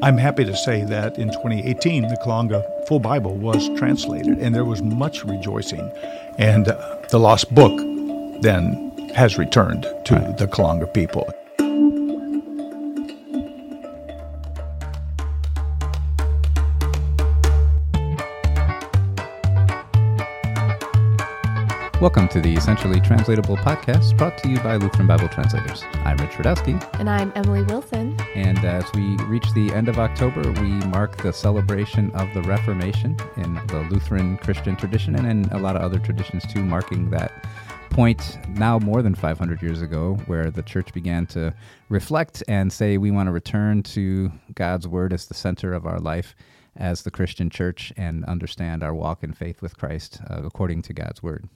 I'm happy to say that in 2018, the Kalanga Full Bible was translated, and there was much rejoicing. And uh, the lost book then has returned to right. the Kalanga people. Welcome to the Essentially Translatable podcast brought to you by Lutheran Bible Translators. I'm Rich Rudowske. And I'm Emily Wilson. And as we reach the end of October, we mark the celebration of the Reformation in the Lutheran Christian tradition and in a lot of other traditions too, marking that point now more than 500 years ago where the church began to reflect and say we want to return to God's word as the center of our life as the Christian church and understand our walk in faith with Christ uh, according to God's word.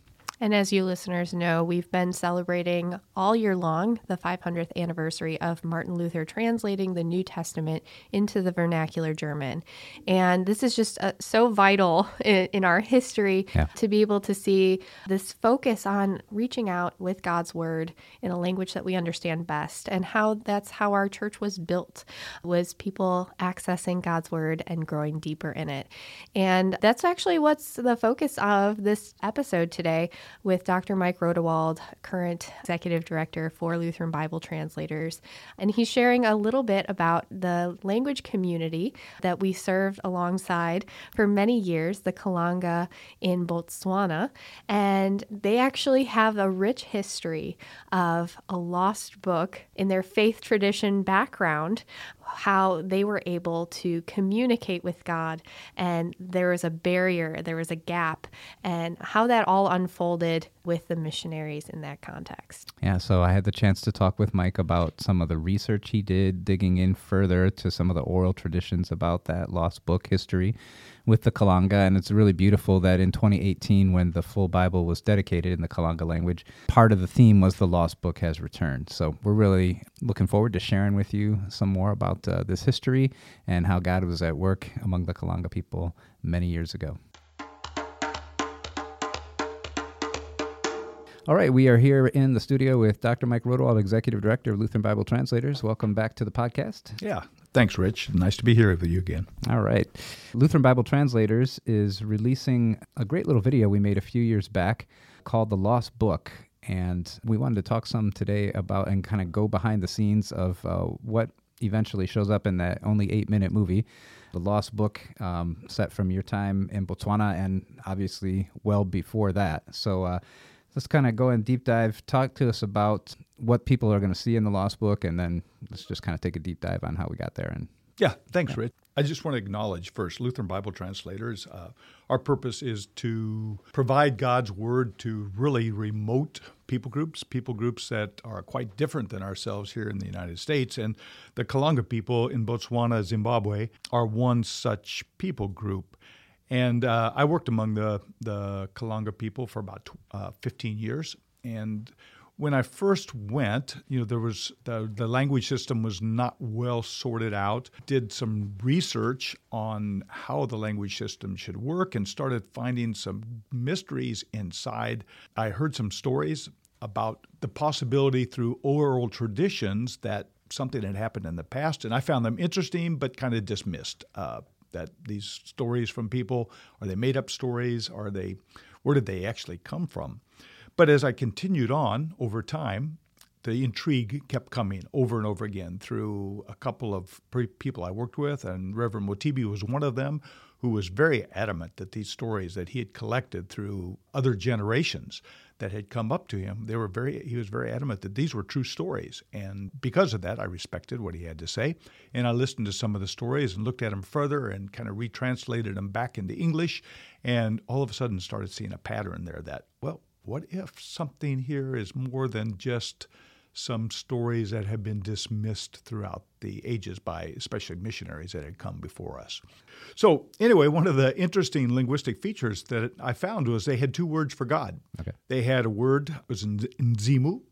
And as you listeners know, we've been celebrating all year long the 500th anniversary of Martin Luther translating the New Testament into the vernacular German. And this is just uh, so vital in, in our history yeah. to be able to see this focus on reaching out with God's word in a language that we understand best and how that's how our church was built was people accessing God's word and growing deeper in it. And that's actually what's the focus of this episode today with Dr. Mike Rodewald, current executive director for Lutheran Bible Translators. And he's sharing a little bit about the language community that we served alongside for many years, the Kalanga in Botswana. And they actually have a rich history of a lost book in their faith tradition background how they were able to communicate with God and there was a barrier, there was a gap, and how that all unfolded with the missionaries in that context. Yeah, so I had the chance to talk with Mike about some of the research he did, digging in further to some of the oral traditions about that lost book history with the Kalanga. And it's really beautiful that in 2018, when the full Bible was dedicated in the Kalanga language, part of the theme was the lost book has returned. So we're really looking forward to sharing with you some more about uh, this history and how God was at work among the Kalanga people many years ago. All right, we are here in the studio with Dr. Mike Rodewald, Executive Director of Lutheran Bible Translators. Welcome back to the podcast. Yeah, thanks, Rich. Nice to be here with you again. All right. Lutheran Bible Translators is releasing a great little video we made a few years back called The Lost Book. And we wanted to talk some today about and kind of go behind the scenes of uh, what eventually shows up in that only eight minute movie. The Lost Book, um, set from your time in Botswana and obviously well before that. So, uh, let's kind of go and deep dive. Talk to us about what people are going to see in the Lost Book, and then let's just kind of take a deep dive on how we got there. And yeah, thanks, yeah. Rich. I just want to acknowledge first Lutheran Bible translators. Uh, our purpose is to provide God's word to really remote people groups, people groups that are quite different than ourselves here in the United States. And the Kalanga people in Botswana, Zimbabwe, are one such people group. And uh, I worked among the the Kalanga people for about uh, 15 years. And when I first went, you know, there was the, the language system was not well sorted out. Did some research on how the language system should work and started finding some mysteries inside. I heard some stories about the possibility through oral traditions that something had happened in the past, and I found them interesting but kind of dismissed. Uh, that these stories from people are they made up stories? Are they where did they actually come from? But as i continued on over time the intrigue kept coming over and over again through a couple of people i worked with and reverend motibi was one of them who was very adamant that these stories that he had collected through other generations that had come up to him, they were very he was very adamant that these were true stories. And because of that, I respected what he had to say. And I listened to some of the stories and looked at them further and kind of retranslated them back into English. And all of a sudden started seeing a pattern there that, well, what if something here is more than just some stories that have been dismissed throughout the ages by especially missionaries that had come before us. So, anyway, one of the interesting linguistic features that I found was they had two words for God. Okay. They had a word, it was Nzimu,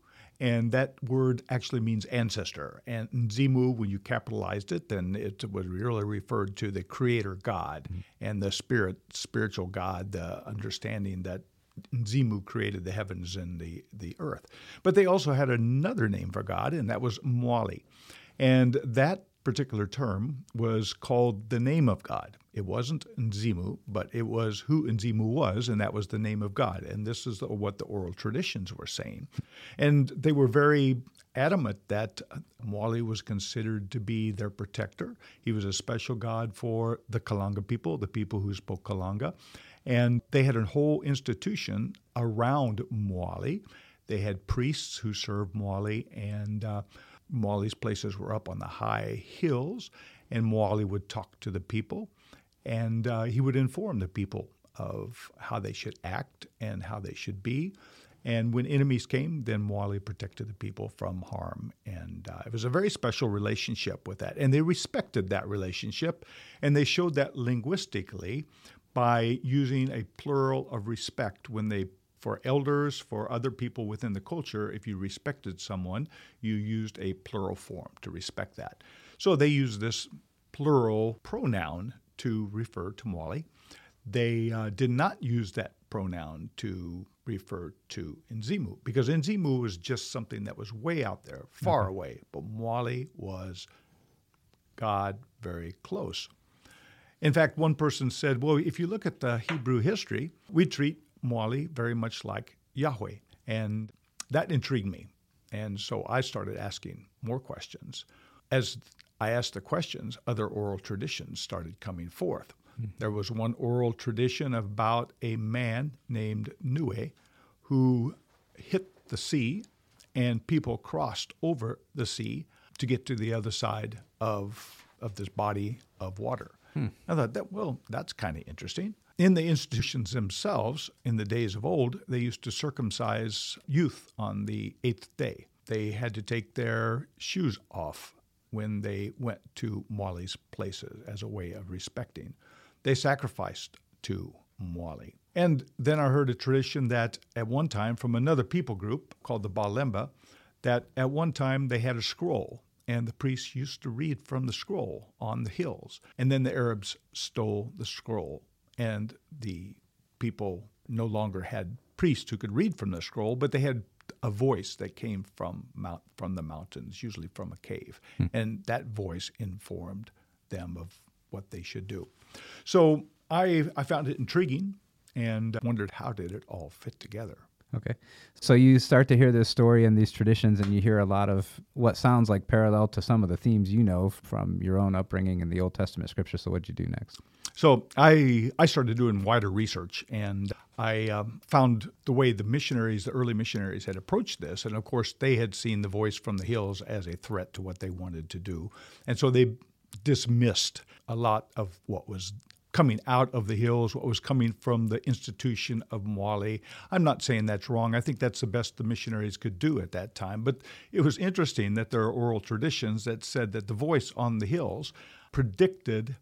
and that word actually means ancestor. And Nzimu, when you capitalized it, then it was really referred to the creator God mm-hmm. and the spirit, spiritual God, the understanding that Nzimu created the heavens and the, the earth. But they also had another name for God, and that was Mwali. And that particular term was called the name of God. It wasn't Nzimu, but it was who Nzimu was, and that was the name of God. And this is what the oral traditions were saying. And they were very adamant that Mwali was considered to be their protector. He was a special god for the Kalanga people, the people who spoke Kalanga. And they had a whole institution around Mwali. They had priests who served Mwali, and uh, Mwali's places were up on the high hills, and Mwali would talk to the people, and uh, he would inform the people of how they should act and how they should be. And when enemies came, then Mwali protected the people from harm. And uh, it was a very special relationship with that. And they respected that relationship, and they showed that linguistically by using a plural of respect when they for elders, for other people within the culture, if you respected someone, you used a plural form to respect that. So they use this plural pronoun to refer to Mwali. They uh, did not use that pronoun to refer to Nzimu because Nzimu was just something that was way out there, far mm-hmm. away, but Mwali was God very close. In fact, one person said, well, if you look at the Hebrew history, we treat Mwali very much like Yahweh. And that intrigued me. And so I started asking more questions. As I asked the questions, other oral traditions started coming forth. Mm-hmm. There was one oral tradition about a man named Nue who hit the sea, and people crossed over the sea to get to the other side of, of this body of water. Hmm. I thought that well, that's kind of interesting. In the institutions themselves, in the days of old, they used to circumcise youth on the eighth day. They had to take their shoes off when they went to Mwali's places as a way of respecting. They sacrificed to Mwali. And then I heard a tradition that at one time from another people group called the Balemba, that at one time they had a scroll and the priests used to read from the scroll on the hills. And then the Arabs stole the scroll, and the people no longer had priests who could read from the scroll, but they had a voice that came from mount, from the mountains, usually from a cave, hmm. and that voice informed them of what they should do. So I I found it intriguing and wondered how did it all fit together. Okay. So you start to hear this story and these traditions, and you hear a lot of what sounds like parallel to some of the themes you know from your own upbringing in the Old Testament scripture. So what'd you do next? So I I started doing wider research, and I um, found the way the missionaries, the early missionaries, had approached this, and of course they had seen the voice from the hills as a threat to what they wanted to do, and so they dismissed a lot of what was coming out of the hills, what was coming from the institution of Mwali. I'm not saying that's wrong. I think that's the best the missionaries could do at that time. But it was interesting that there are oral traditions that said that the voice on the hills predicted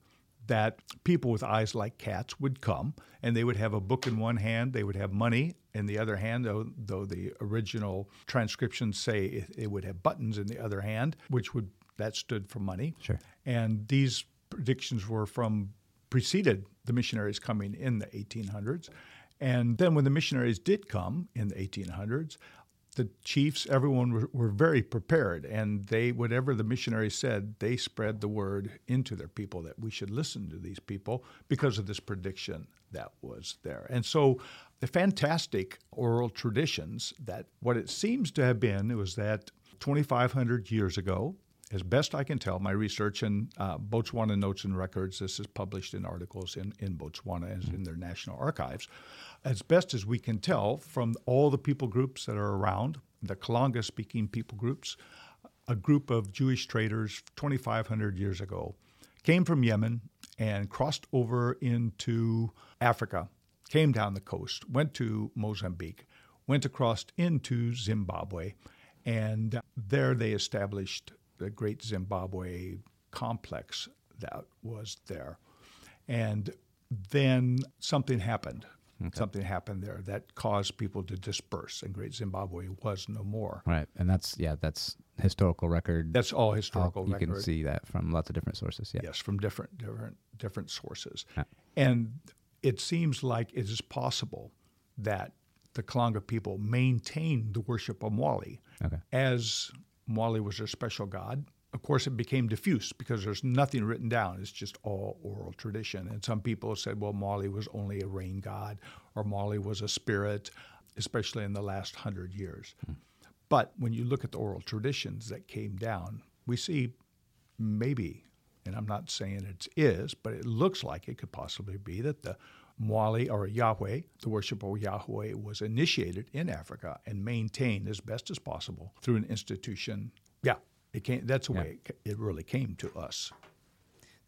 that people with eyes like cats would come and they would have a book in one hand, they would have money in the other hand, though, though the original transcriptions say it would have buttons in the other hand, which would that stood for money. Sure. And these predictions were from preceded the missionaries coming in the 1800s. And then when the missionaries did come in the 1800s, the chiefs, everyone were, were, very prepared, and they, whatever the missionaries said, they spread the word into their people that we should listen to these people because of this prediction that was there. And so, the fantastic oral traditions that what it seems to have been was that 2,500 years ago, as best I can tell, my research in uh, Botswana Notes and Records, this is published in articles in, in Botswana and in their national archives. As best as we can tell from all the people groups that are around, the Kalanga speaking people groups, a group of Jewish traders 2,500 years ago came from Yemen and crossed over into Africa, came down the coast, went to Mozambique, went across into Zimbabwe, and there they established the great Zimbabwe complex that was there. And then something happened. Okay. Something happened there that caused people to disperse, and Great Zimbabwe was no more. Right, and that's yeah, that's historical record. That's all historical. All, you record. can see that from lots of different sources. Yeah. Yes, from different different different sources, yeah. and it seems like it is possible that the Kalanga people maintained the worship of Mwali okay. as Mwali was their special god, of course, it became diffuse because there's nothing written down. It's just all oral tradition. And some people said, well, Mwali was only a rain god or Mwali was a spirit, especially in the last hundred years. Hmm. But when you look at the oral traditions that came down, we see maybe, and I'm not saying it is, but it looks like it could possibly be that the Mwali or Yahweh, the worship of Yahweh, was initiated in Africa and maintained as best as possible through an institution. Yeah, it came. That's the yeah. way it, it really came to us.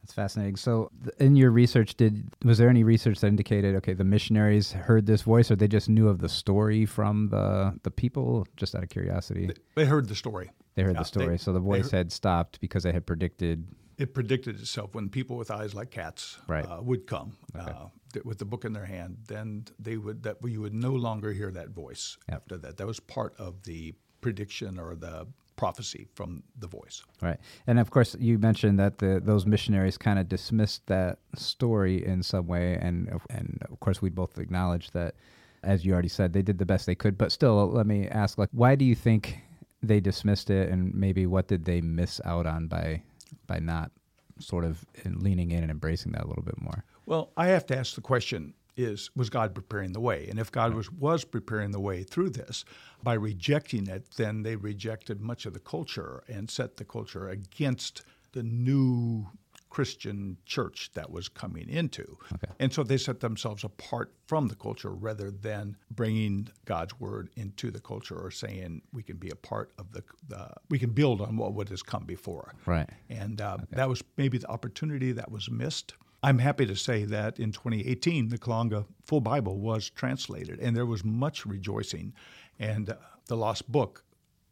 That's fascinating. So, in your research, did was there any research that indicated okay, the missionaries heard this voice, or they just knew of the story from the the people? Just out of curiosity, they, they heard the story. They heard yeah, the story, they, so the voice heard, had stopped because they had predicted. It predicted itself when people with eyes like cats right. uh, would come okay. uh, with the book in their hand. Then they would that you would no longer hear that voice yep. after that. That was part of the prediction or the prophecy from the voice. Right. And of course, you mentioned that the, those missionaries kind of dismissed that story in some way. And, and of course, we both acknowledge that, as you already said, they did the best they could. But still, let me ask, like, why do you think they dismissed it? And maybe what did they miss out on by, by not sort of leaning in and embracing that a little bit more? Well, I have to ask the question is was God preparing the way? And if God was was preparing the way through this, by rejecting it, then they rejected much of the culture and set the culture against the new Christian church that was coming into. Okay. And so they set themselves apart from the culture rather than bringing God's word into the culture or saying we can be a part of the, the we can build on what, what has come before. Right. And uh, okay. that was maybe the opportunity that was missed. I'm happy to say that in 2018, the Kalanga Full Bible was translated, and there was much rejoicing. And uh, the Lost Book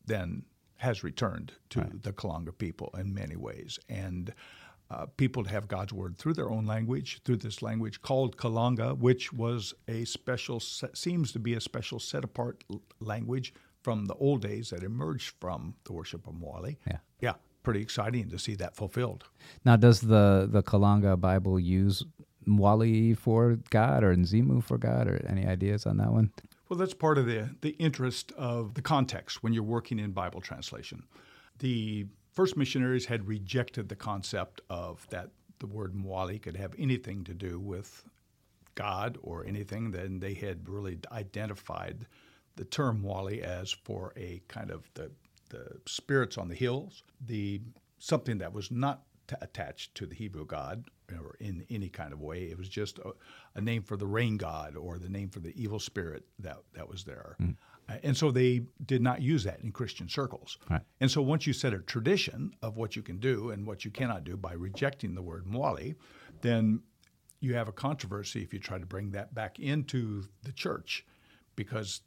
then has returned to right. the Kalanga people in many ways. And uh, people to have God's word through their own language, through this language called Kalanga, which was a special, seems to be a special set apart language from the old days that emerged from the worship of Mwali. Yeah. Yeah pretty exciting to see that fulfilled. Now, does the the Kalanga Bible use Mwali for God or Nzimu for God, or any ideas on that one? Well, that's part of the the interest of the context when you're working in Bible translation. The first missionaries had rejected the concept of that the word Mwali could have anything to do with God or anything. Then they had really identified the term Mwali as for a kind of the the spirits on the hills, the something that was not t- attached to the Hebrew God or in any kind of way. It was just a, a, name for the rain god or the name for the evil spirit that that was there. Mm. Uh, and so they did not use that in Christian circles. Right. And so once you set a tradition of what you can do and what you cannot do by rejecting the word mwali, then you have a controversy if you try to bring that back into the church because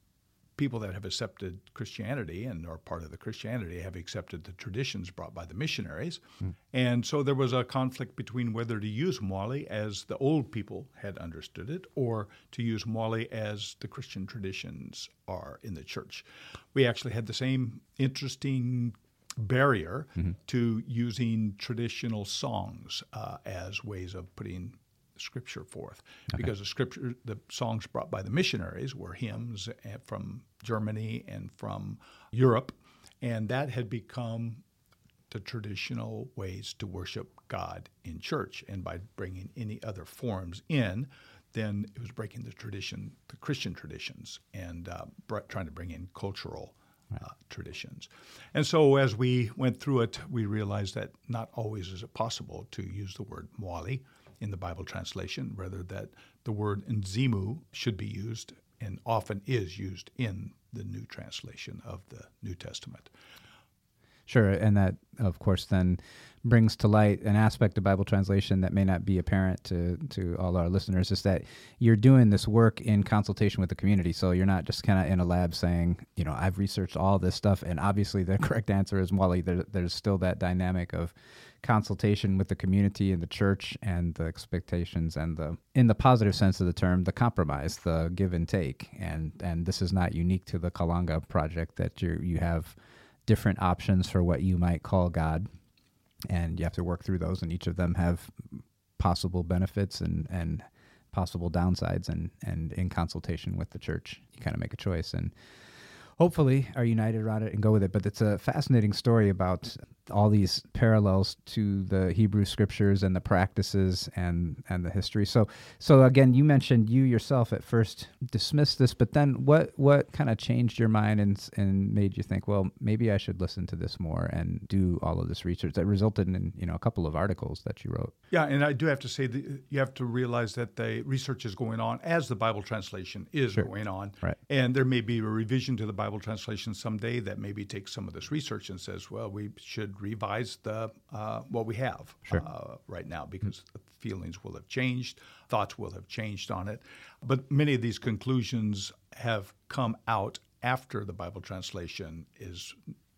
people that have accepted Christianity and are part of the Christianity have accepted the traditions brought by the missionaries. Mm. And so there was a conflict between whether to use Mwali as the old people had understood it or to use Mwali as the Christian traditions are in the church. We actually had the same interesting barrier mm-hmm. to using traditional songs uh, as ways of putting scripture forth. Okay. because the scripture the songs brought by the missionaries were hymns eh, from Germany and from Europe. And that had become the traditional ways to worship God in church. And by bringing any other forms in then it was breaking the tradition the Christian traditions and uh, trying to bring in cultural uh, traditions. And so as we went through it, we realized that not always is it possible to use the word mwali in the Bible translation, rather that the word nzimu should be used and often is used in the new translation of the New Testament. Sure, and that, of course, then brings to light an aspect of Bible translation that may not be apparent to, to all our listeners is that you're doing this work in consultation with the community. So you're not just kind of in a lab saying, you know, I've researched all this stuff, and obviously the correct answer is Mwali. There, there's still that dynamic of consultation with the community and the church and the expectations and the in the positive sense of the term the compromise the give and take. And and this is not unique to the kalanga project that you you have different options for what you might call god. And you have to work through those and each of them have possible benefits and and possible downsides. And and in consultation with the church you kind of make a choice and hopefully are united around it and go with it. But it's a fascinating story about all these parallels to the Hebrew scriptures and the practices and and the history. So so again, you mentioned you yourself at first dismissed this, but then what what kind of changed your mind and and made you think, well, maybe I should listen to this more and do all of this research that resulted in you know a couple of articles that you wrote. Yeah, and I do have to say that you have to realize that the research is going on as the Bible translation is Sure. going on, Right. and there may be a revision to the Bible translation someday that maybe takes some of this research and says, well, we should revise the uh, what we have Sure. uh, right now because the feelings will have changed, thoughts will have changed on it, but many of these conclusions have come out after the Bible translation is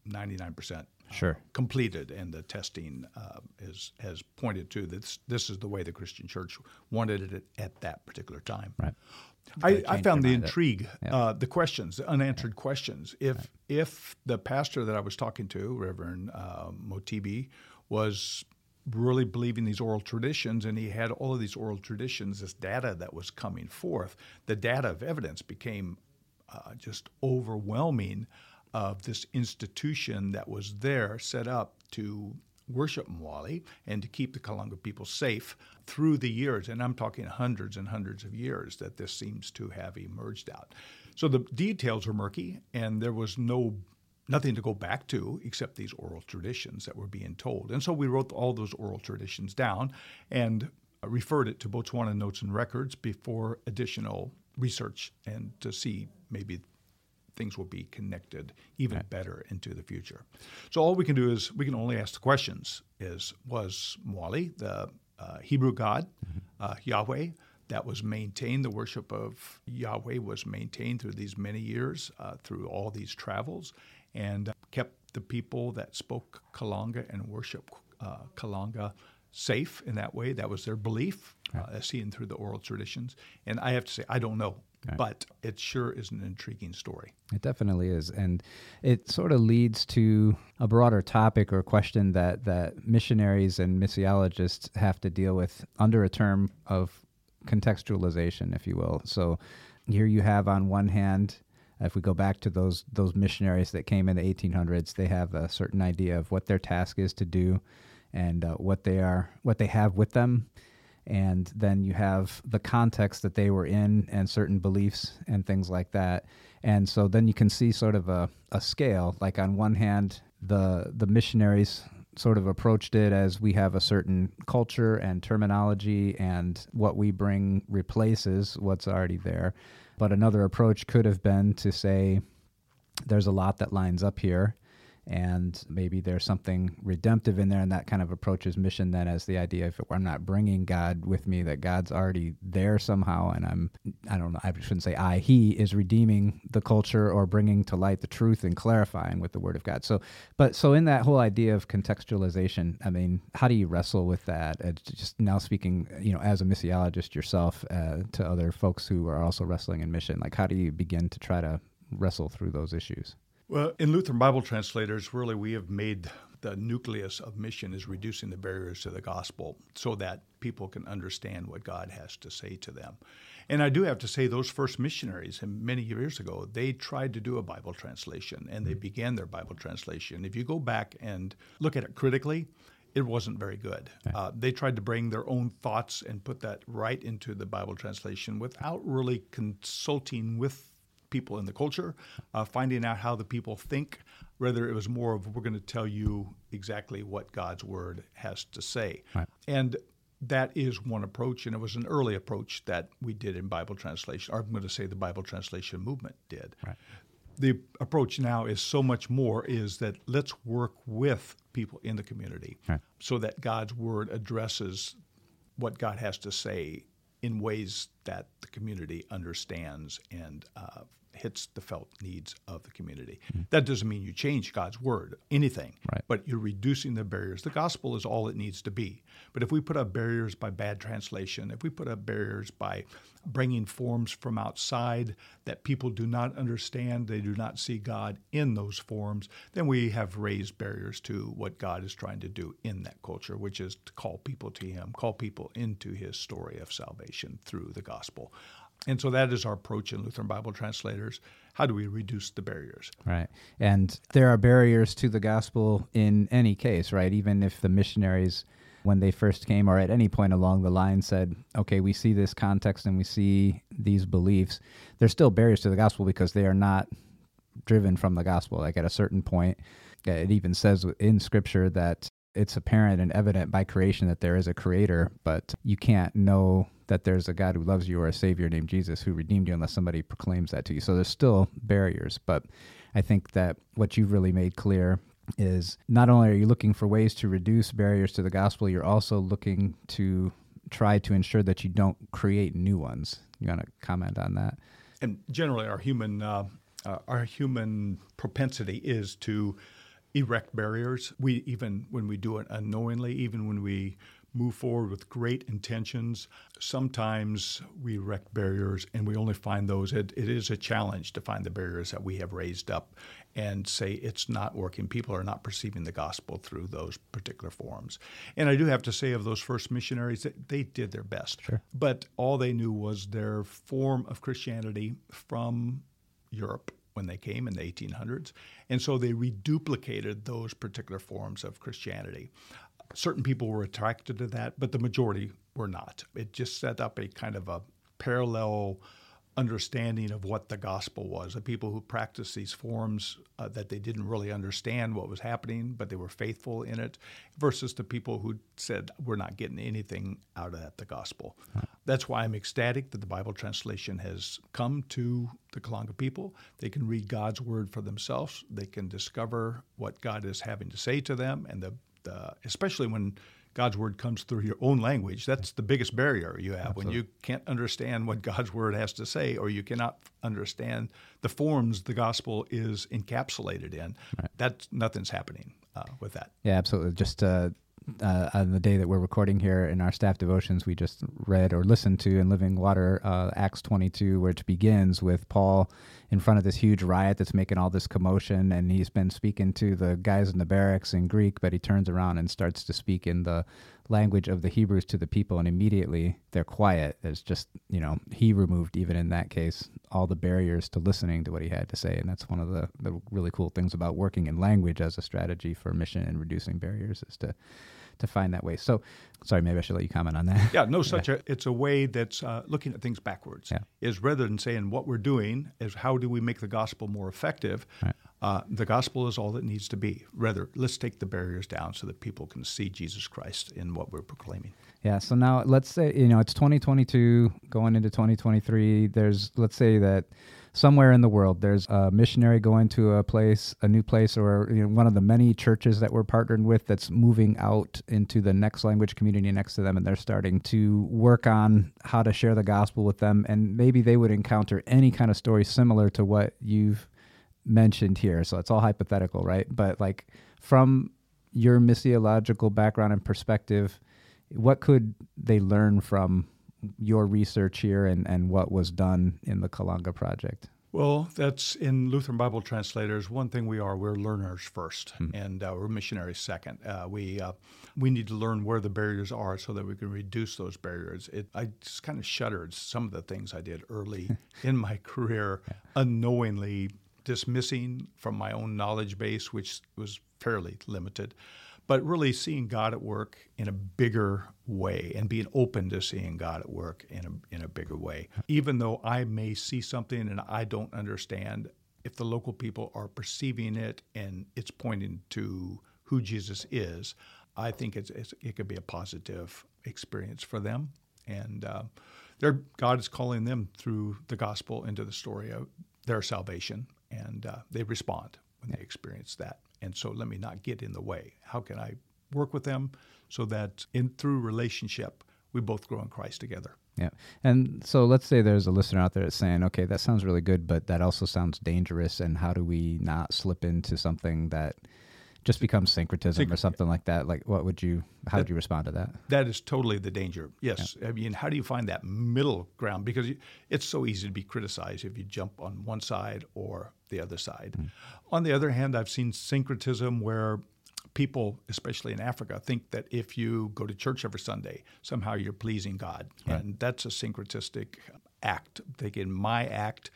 ninety nine percent Sure. completed, and the testing uh, is has pointed to this. This is the way the Christian Church wanted it at that particular time. Right. I, I found the intrigue, Yeah. uh, the questions, the unanswered questions. If if the pastor that I was talking to, Reverend uh, Motibi, was really believing these oral traditions, and he had all of these oral traditions, this data that was coming forth, the data of evidence became uh, just overwhelming of this institution that was there set up to worship Mwali and to keep the Kalanga people safe through the years. And I'm talking hundreds and hundreds of years that this seems to have emerged out. So the details are murky, and there was no nothing to go back to except these oral traditions that were being told. And so we wrote all those oral traditions down and uh, referred it to Botswana Notes and Records before additional research and to see maybe things will be connected even better into the future. So all we can do is we can only ask the questions: Is was Mwali the uh, Hebrew God, uh, Yahweh? That was maintained. The worship of Yahweh was maintained through these many years, uh, through all these travels, and uh, kept the people that spoke Kalanga and worship uh, Kalanga safe in that way. That was their belief, uh, as seen through the oral traditions. And I have to say, I don't know, but it sure is an intriguing story. It definitely is, and it sort of leads to a broader topic or question that that missionaries and missiologists have to deal with under a term of contextualization, if you will. So here you have on one hand, if we go back to those those missionaries that came in the 1800s, they have a certain idea of what their task is to do, and uh, what they are what they have with them and then you have the context that they were in and certain beliefs and things like that. And so then you can see sort of a, a scale. Like on one hand the the missionaries sort of approached it as we have a certain culture and terminology and what we bring replaces what's already there. But another approach could have been to say there's a lot that lines up here and maybe there's something redemptive in there and that kind of approaches mission then as the idea if i'm not bringing god with me that god's already there somehow and i'm i don't know i shouldn't say i he is redeeming the culture or bringing to light the truth and clarifying with the word of god. So but so in that whole idea of contextualization i mean how do you wrestle with that? Uh, just now speaking you know as a missiologist yourself uh, to other folks who are also wrestling in mission like how do you begin to try to wrestle through those issues Well, in Lutheran Bible translators, really, we have made the nucleus of mission is reducing the barriers to the gospel so that people can understand what God has to say to them. And I do have to say, those first missionaries, many years ago, they tried to do a Bible translation and they began their Bible translation. If you go back and look at it critically, it wasn't very good. Uh, they tried to bring their own thoughts and put that right into the Bible translation without really consulting with people in the culture, uh, finding out how the people think. Rather, it was more of we're going to tell you exactly what God's word has to say. Right. And that is one approach, and it was an early approach that we did in Bible translation, or I'm going to say the Bible translation movement did. Right. The approach now is so much more is that let's work with people in the community Right. so that God's word addresses what God has to say in ways that the community understands and uh, hits the felt needs of the community. That doesn't mean you change God's word, anything, Right. but you're reducing the barriers. The gospel is all it needs to be. But if we put up barriers by bad translation, if we put up barriers by bringing forms from outside that people do not understand, they do not see God in those forms, then we have raised barriers to what God is trying to do in that culture, which is to call people to Him, call people into His story of salvation through the gospel. And so that is our approach in Lutheran Bible translators. How do we reduce the barriers? Right. And there are barriers to the gospel in any case, right? Even if the missionaries, when they first came or at any point along the line, said, okay, we see this context and we see these beliefs, there's still barriers to the gospel because they are not driven from the gospel. Like at a certain point, it even says in scripture that it's apparent and evident by creation that there is a creator, but you can't know that there's a God who loves you or a Savior named Jesus who redeemed you unless somebody proclaims that to you. So there's still barriers, but I think that what you've really made clear is not only are you looking for ways to reduce barriers to the gospel, you're also looking to try to ensure that you don't create new ones. You want to comment on that? And generally, our human uh, uh, our human propensity is to erect barriers. We even when we do it unknowingly, even when we move forward with great intentions, sometimes we erect barriers and we only find those. It, it is a challenge to find the barriers that we have raised up and say it's not working. People are not perceiving the gospel through those particular forms. And I do have to say, of those first missionaries, that they did their best. Sure. But all they knew was their form of Christianity from Europe when they came in the 1800s. And so they reduplicated those particular forms of Christianity. Certain people were attracted to that, but the majority were not. It just set up a kind of a parallel understanding of what the gospel was. The people who practiced these forms uh, that they didn't really understand what was happening, but they were faithful in it, versus the people who said, We're not getting anything out of that, the gospel. That's why I'm ecstatic that the Bible translation has come to the Kalanga people. They can read God's word for themselves, they can discover what God is having to say to them, and the, the especially when God's word comes through your own language. That's the biggest barrier you have Absolutely. when you can't understand what God's word has to say, or you cannot understand the forms the gospel is encapsulated in. Right. That's nothing's happening uh, with that. Yeah, absolutely. Just uh, uh, on the day that we're recording here in our staff devotions, we just read or listened to in Living Water uh, Acts 22, which begins with Paul in front of this huge riot that's making all this commotion. And he's been speaking to the guys in the barracks in Greek, but he turns around and starts to speak in the language of the Hebrews to the people. And immediately they're quiet. It's just, you know, he removed, even in that case, all the barriers to listening to what he had to say. And that's one of the, the really cool things about working in language as a strategy for mission and reducing barriers is to to find that way. So, sorry, maybe I should let you comment on that. Yeah, no, such yeah. a it's a way that's uh, looking at things backwards. Yeah. Is rather than saying what we're doing is how do we make the gospel more effective. Right. Uh, the gospel is all it needs to be. Rather, let's take the barriers down so that people can see Jesus Christ in what we're proclaiming. Yeah. So now let's say you know it's 2022 going into 2023. There's let's say that somewhere in the world there's a missionary going to a place a new place or you know, one of the many churches that we're partnered with that's moving out into the next language community next to them and they're starting to work on how to share the gospel with them and maybe they would encounter any kind of story similar to what you've mentioned here so it's all hypothetical right but like from your missiological background and perspective what could they learn from your research here and, and what was done in the Kalanga project? Well, that's in Lutheran Bible translators. One thing we are, we're learners first, hmm. and uh, we're missionaries second. Uh, we uh, we need to learn where the barriers are so that we can reduce those barriers. It, I just kind of shuddered some of the things I did early in my career, unknowingly dismissing from my own knowledge base, which was fairly limited but really seeing God at work in a bigger way and being open to seeing God at work in a, in a bigger way. Even though I may see something and I don't understand, if the local people are perceiving it and it's pointing to who Jesus is, I think it's, it's it could be a positive experience for them. And uh, God is calling them through the gospel into the story of their salvation, and uh, they respond when they experience that. And so let me not get in the way. How can I work with them so that in through relationship we both grow in Christ together? Yeah. And so let's say there's a listener out there that's saying, okay, that sounds really good, but that also sounds dangerous. And how do we not slip into something that just becomes syncretism or something like that? Like, what would you, how that, would you respond to that? That is totally the danger. Yes. Yeah. I mean, how do you find that middle ground? Because it's so easy to be criticized if you jump on one side or the other side. Mm. On the other hand, I've seen syncretism where people, especially in Africa, think that if you go to church every Sunday, somehow you're pleasing God. Right. And that's a syncretistic act, thinking my act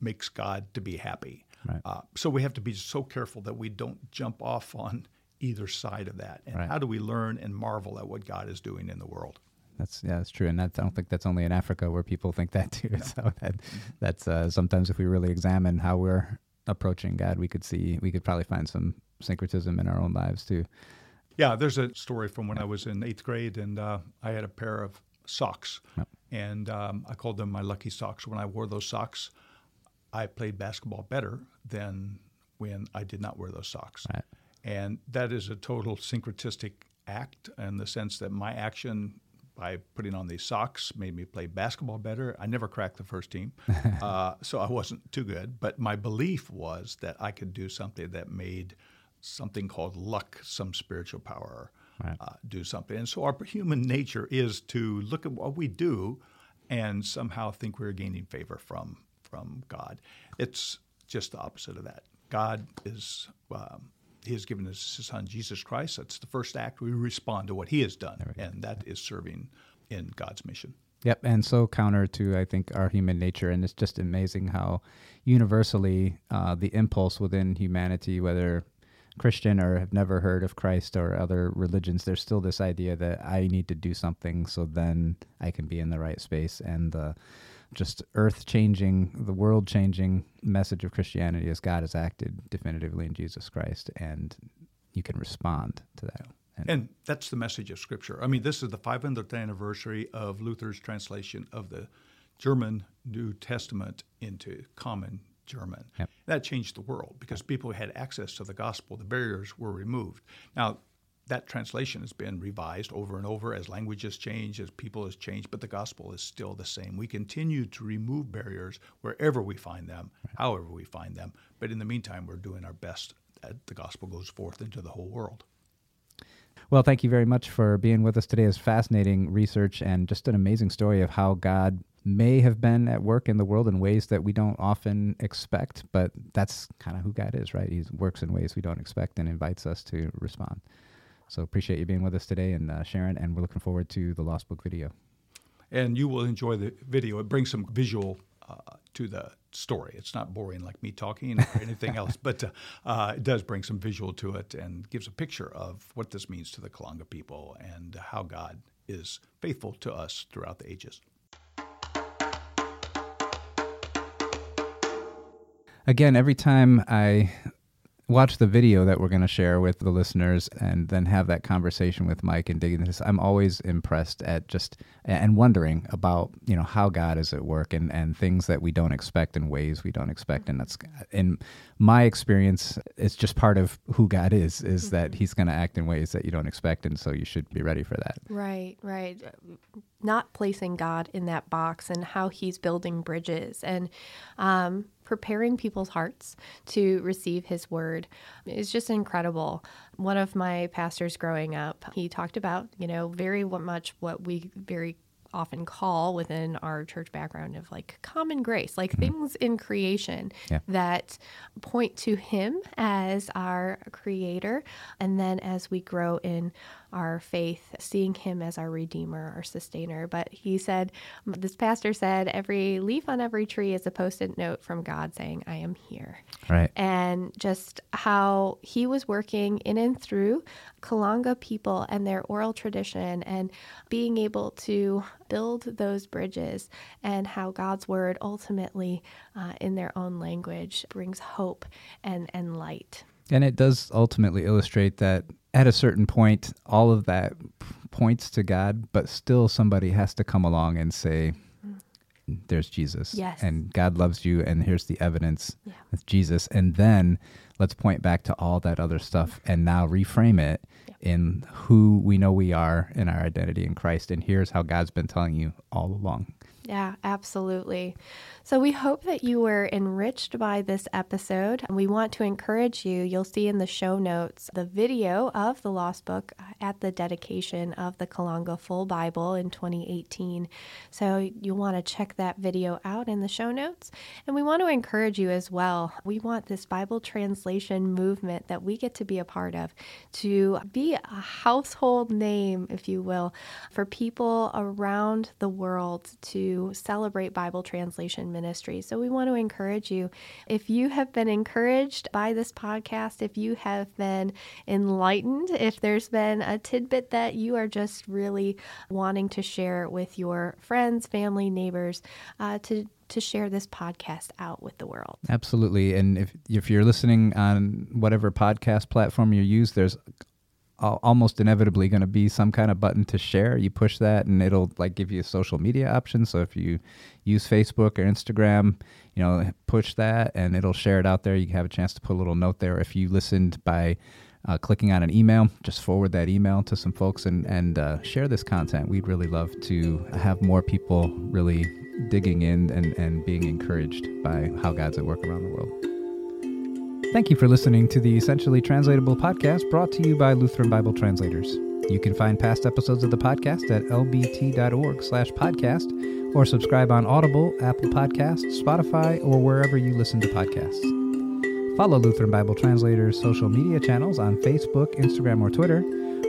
makes God to be happy. Right. Uh, so we have to be so careful that we don't jump off on either side of that. And Right. how do we learn and marvel at what God is doing in the world? That's yeah, that's true, and that's, I don't think that's only in Africa where people think that too. So that that's uh, sometimes if we really examine how we're approaching God, we could see we could probably find some syncretism in our own lives too. Yeah, there's a story from when I was in eighth grade, and uh, I had a pair of socks, Yep. and um, I called them my lucky socks. When I wore those socks, I played basketball better than when I did not wear those socks. Right. And that is a total syncretistic act in the sense that my action by putting on these socks made me play basketball better. I never cracked the first team, uh, so I wasn't too good. But my belief was that I could do something that made something called luck, some spiritual power, Right. uh, do something. And so our human nature is to look at what we do and somehow think we're gaining favor from from God. It's just the opposite of that. God is. Um, he has given us his son Jesus Christ. That's the first act. We respond to what he has done, and that is serving in God's mission. Yep, and so counter to I think our human nature, and it's just amazing how universally uh, the impulse within humanity, whether Christian or have never heard of Christ or other religions, there's still this idea that I need to do something so then I can be in the right space. And the just earth changing, the world changing message of Christianity is God has acted definitively in Jesus Christ, and you can respond to that. And, And that's the message of Scripture. I mean, this is the 500th anniversary of Luther's translation of the German New Testament into common German. Yep. That changed the world because people had access to the gospel. The barriers were removed. Now, that translation has been revised over and over as languages change, as people has changed, but the gospel is still the same. We continue to remove barriers wherever we find them, however we find them. But in the meantime, we're doing our best that the gospel goes forth into the whole world. Well, thank you very much for being with us today. It's fascinating research and just an amazing story of how God may have been at work in the world in ways that we don't often expect, but that's kind of who God is, right? He works in ways we don't expect and invites us to respond. So appreciate you being with us today and uh, Sharon, and we're looking forward to the Lost Book video. and you will enjoy the video. It brings some visual uh, to the story. It's not boring like me talking or anything else, but uh, uh, it does bring some visual to it and gives a picture of what this means to the Kalanga people and how God is faithful to us throughout the ages. Again, every time I watch the video that we're going to share with the listeners and then have that conversation with Mike and dig into this, I'm always impressed at just and wondering about, you know, how God is at work and, and things that we don't expect in ways we don't expect. And that's in my experience, it's just part of who God is, is that he's going to act in ways that you don't expect. And so you should be ready for that. Right, right. Not placing God in that box and how He's building bridges and um, preparing people's hearts to receive His word is just incredible. One of my pastors growing up, he talked about, you know, very much what we very often call within our church background of like common grace, like mm-hmm. things in creation Yeah. that point to Him as our creator. And then as we grow in our faith, seeing Him as our Redeemer, our sustainer. But he said, this pastor said, every leaf on every tree is a post it note from God saying, I am here Right. and just how he was working in and through Kalanga people and their oral tradition and being able to build those bridges and how God's word ultimately uh, in their own language brings hope and, and light. And it does ultimately illustrate that at a certain point, all of that points to God, but still somebody has to come along and say, there's Jesus. Yes. And God loves you, and here's the evidence Yeah. with Jesus. And then let's point back to all that other stuff and now reframe it in who we know we are in our identity in Christ. And here's how God's been telling you all along. Yeah, absolutely. So we hope that you were enriched by this episode. We want to encourage you. You'll see in the show notes the video of the Lost Book at the dedication of the Kalanga Full Bible in 2018. So you'll want to check that video out in the show notes. And we want to encourage you as well. We want this Bible translation movement that we get to be a part of to be a household name, if you will, for people around the world to celebrate Bible translation ministry. So we want to encourage you. If you have been encouraged by this podcast, if you have been enlightened, if there's been a tidbit that you are just really wanting to share with your friends, family, neighbors, uh, to to share this podcast out with the world. Absolutely. And if if you're listening on whatever podcast platform you use, there's almost inevitably going to be some kind of button to share. You push that and it'll like give you a social media option. So if you use Facebook or Instagram, you know, push that and it'll share it out there. You have a chance to put a little note there. If you listened by uh, clicking on an email, just forward that email to some folks and, and uh, share this content. We'd really love to have more people really digging in and, and being encouraged by how God's at work around the world. Thank you for listening to the Essentially Translatable podcast brought to you by Lutheran Bible Translators. You can find past episodes of the podcast at lbt.org slash podcast or subscribe on Audible, Apple Podcasts, Spotify, or wherever you listen to podcasts. Follow Lutheran Bible Translators' social media channels on Facebook, Instagram, or Twitter,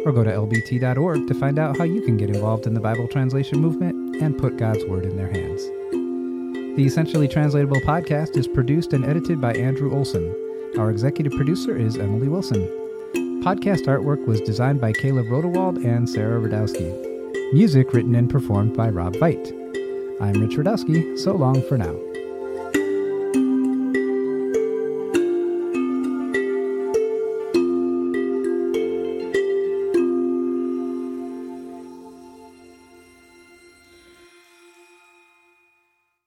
or go to lbt.org to find out how you can get involved in the Bible translation movement and put God's Word in their hands. The Essentially Translatable podcast is produced and edited by Andrew Olson. Our executive producer is Emily Wilson. Podcast artwork was designed by Caleb Rodewald and Sarah Rudowske. Music written and performed by Rob Veit. I'm Rich Rudowske. So long for now.